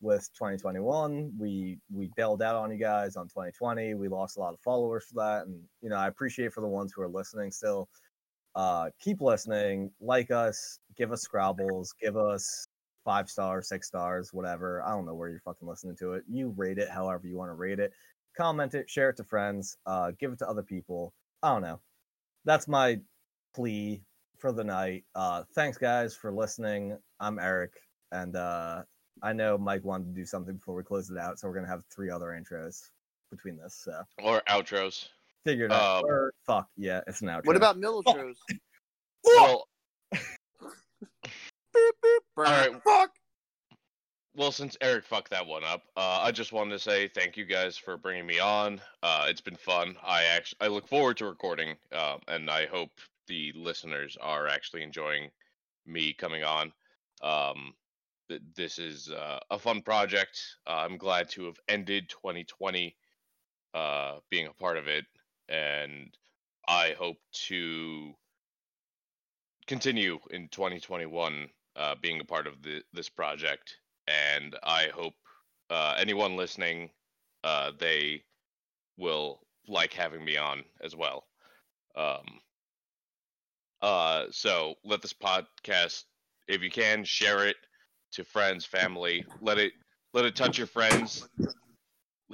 with 2021, we we bailed out on you guys on 2020. We lost a lot of followers for that, and you know, I appreciate for the ones who are listening still uh keep listening like us give us scrobbles give us five stars six stars whatever. I don't know where you're fucking listening to it. You rate it however you want to rate it. Comment it share it to friends uh give it to other people. I don't know. That's my plea for the night. Uh thanks guys for listening. I'm eric and uh i know mike wanted to do something before we close it out so we're gonna have three other intros between this so. Or outros. Figured out Um, or fuck yeah it's an outro What about Militros? Well, Beep, beep, all right. Fuck. Well, since Eric fucked that one up, uh, I just wanted to say thank you guys for bringing me on. Uh, it's been fun. I actually I look forward to recording, uh, and I hope the listeners are actually enjoying me coming on. Um, th- this is uh, a fun project. Uh, I'm glad to have ended 2020 uh, being a part of it, and I hope to continue in 2021 uh, being a part of the, this project. And i hope uh, anyone listening uh, they will like having me on as well. Um, uh, so let this podcast if you can share it to friends family. Let it let it touch your friends.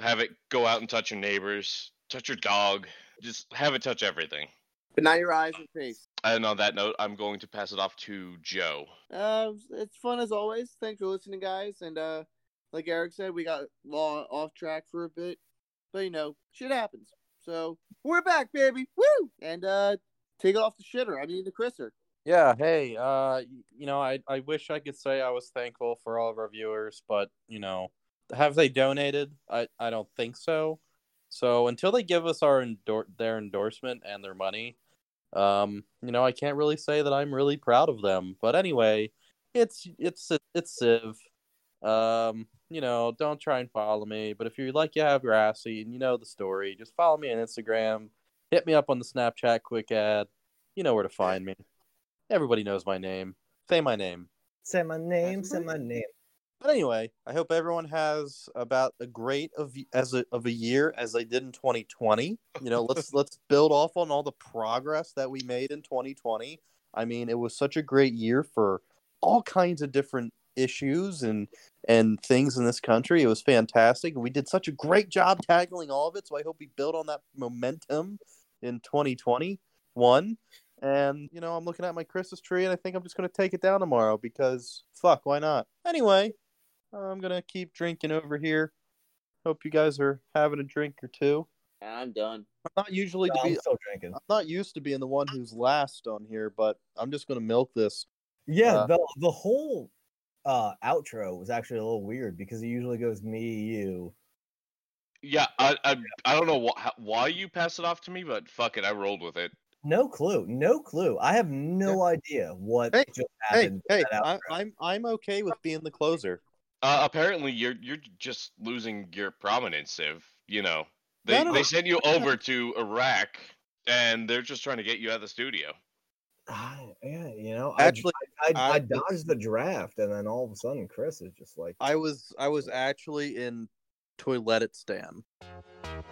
Have it go out and touch your neighbors touch your dog just have it touch everything But not your eyes and face. and on that note, I'm going to pass it off to Joe. Uh, it's fun as always. Thanks for listening, guys. And uh, like Eric said, we got law off track for a bit, but you know, shit happens. So we're back, baby. Woo! And uh, take it off the shitter. I mean the Chriser. Yeah, hey, uh, you know, I, I wish I could say I was thankful for all of our viewers, but you know, have they donated? I, I don't think so. So until they give us our endor- their endorsement and their money, um, you know, I can't really say that I'm really proud of them. But anyway, it's it's it's Civ. Um, you know, don't try and follow me. But if you like you have grassy and you know the story, just follow me on Instagram. Hit me up on the Snapchat quick ad. You know where to find me. Everybody knows my name. Say my name. Say my name. Say my name. But anyway, I hope everyone has about a great of as a of a year as they did in 2020. You know, let's let's build off on all the progress that we made in 2020. I mean, it was such a great year for all kinds of different issues and and things in this country. It was fantastic. We did such a great job tackling all of it. So I hope we build on that momentum in 2021. And you know, I'm looking at my Christmas tree, and I think I'm just gonna take it down tomorrow because fuck, why not? Anyway, I'm gonna keep drinking over here. Hope you guys are having a drink or two. I'm done. I'm not usually to No, I'm be. still drinking. I'm not used to being the one who's last on here, but I'm just gonna milk this. Yeah, Uh, the the whole uh outro was actually a little weird because it usually goes me, you. Yeah, I I, I don't know wh- how, why you passed it off to me, but fuck it, I rolled with it. No clue. No clue. I have no idea what Hey, just happened. hey, with that I, outro. I'm I'm okay with being the closer. Uh, apparently, you're you're just losing your prominence, Civ. You know, they No, no, they no. sent you over to Iraq, and they're just trying to get you out of the studio. Ah, yeah, you know, Actually, I, I, I I- dodged the draft, and then all of a sudden, Chris is just like, I was I was actually in Toiletistan. I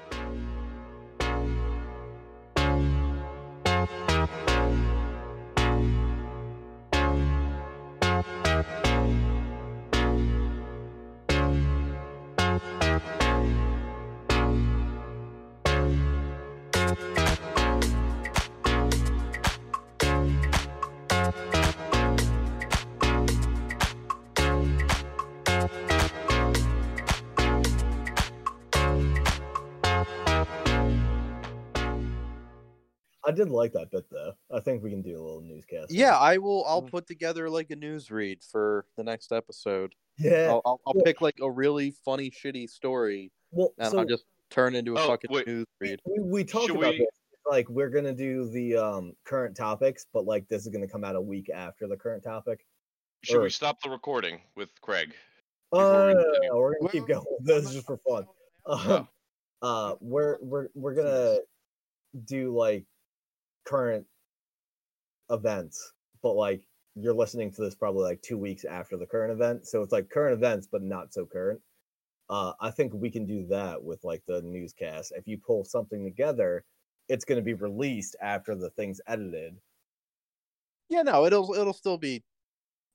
did like that bit though. I think we can do a little newscast. Yeah, I will. I'll put together like a news read for the next episode. Yeah. I'll, I'll, I'll Well- pick like a really funny, shitty story, Well, and so I'll just turn into a Oh, fucking wait. news read. we, we talked Should about we- this. Like we're gonna do the um current topics, but like this is gonna come out a week after the current topic. Should Or- we stop the recording with Craig? Uh, Before we continue. we're gonna keep going. This is just for fun. Um, uh, we're we're we're gonna do like current events, but like you're listening to this probably like two weeks after the current event, so it's like current events, but not so current. Uh, I think we can do that with like the newscast. If you pull something together, it's going to be released after the thing's edited. Yeah, no, it'll it'll still be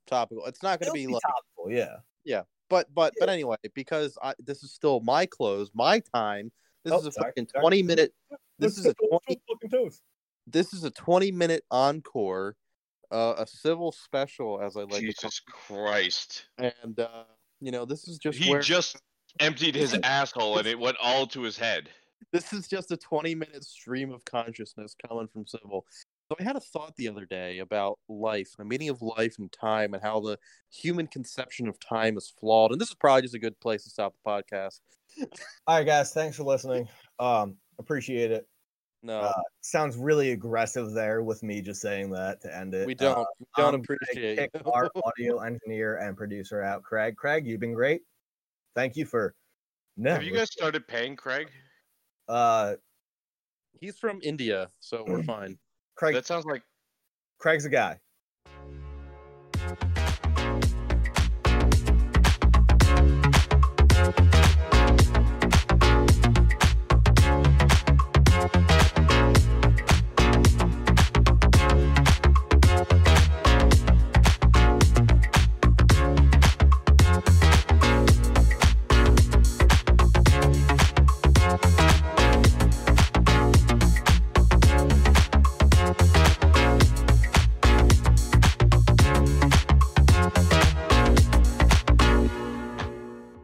topical. It's not going to be be like topical, yeah. yeah, but but but anyway, because I, this is still my close, my time. This Oh, is a sorry, fucking sorry. twenty minute. This is a twenty. fucking toast. This is a twenty minute encore, uh, a civil special, as I like to Jesus Christ. And uh, you know, this is just He where just emptied his asshole and it went all to his head. this is just a 20 minute stream of consciousness coming from Civil. So I had a thought the other day about life, the meaning of life and time, and how the human conception of time is flawed. And this is probably just a good place to stop the podcast. All right, guys. Thanks for listening. Um, appreciate it. No, Uh, sounds really aggressive there with me just saying that to end it. we don't. Uh, we don't I'm appreciate kick you. our audio engineer and producer out, Craig. Craig, you've been great. Thank you for. No, Have you guys started paying Craig? Uh, He's from India, so we're fine. Craig. That sounds like Craig's a guy.